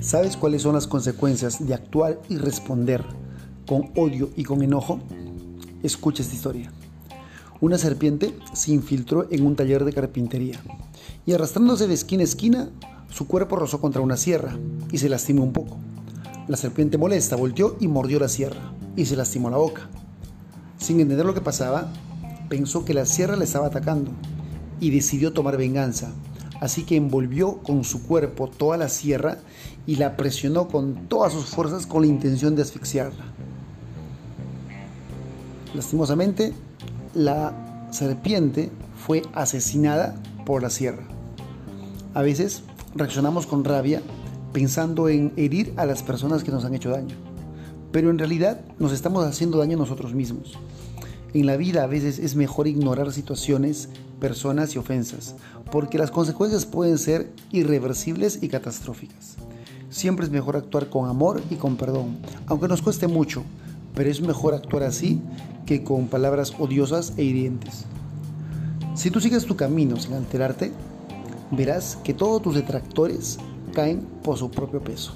¿Sabes cuáles son las consecuencias de actuar y responder con odio y con enojo? Escucha esta historia. Una serpiente se infiltró en un taller de carpintería y arrastrándose de esquina a esquina, su cuerpo rozó contra una sierra y se lastimó un poco. La serpiente molesta volteó y mordió la sierra y se lastimó la boca. Sin entender lo que pasaba, pensó que la sierra le estaba atacando y decidió tomar venganza así que envolvió con su cuerpo toda la sierra y la presionó con todas sus fuerzas con la intención de asfixiarla. Lastimosamente, la serpiente fue asesinada por la sierra. A veces reaccionamos con rabia pensando en herir a las personas que nos han hecho daño, pero en realidad nos estamos haciendo daño a nosotros mismos. En la vida a veces es mejor ignorar situaciones, personas y ofensas, porque las consecuencias pueden ser irreversibles y catastróficas. Siempre es mejor actuar con amor y con perdón, aunque nos cueste mucho, pero es mejor actuar así que con palabras odiosas e hirientes. Si tú sigues tu camino sin alterarte, verás que todos tus detractores caen por su propio peso.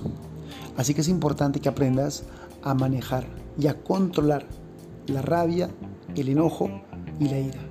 Así que es importante que aprendas a manejar y a controlar la rabia, el enojo y la ira.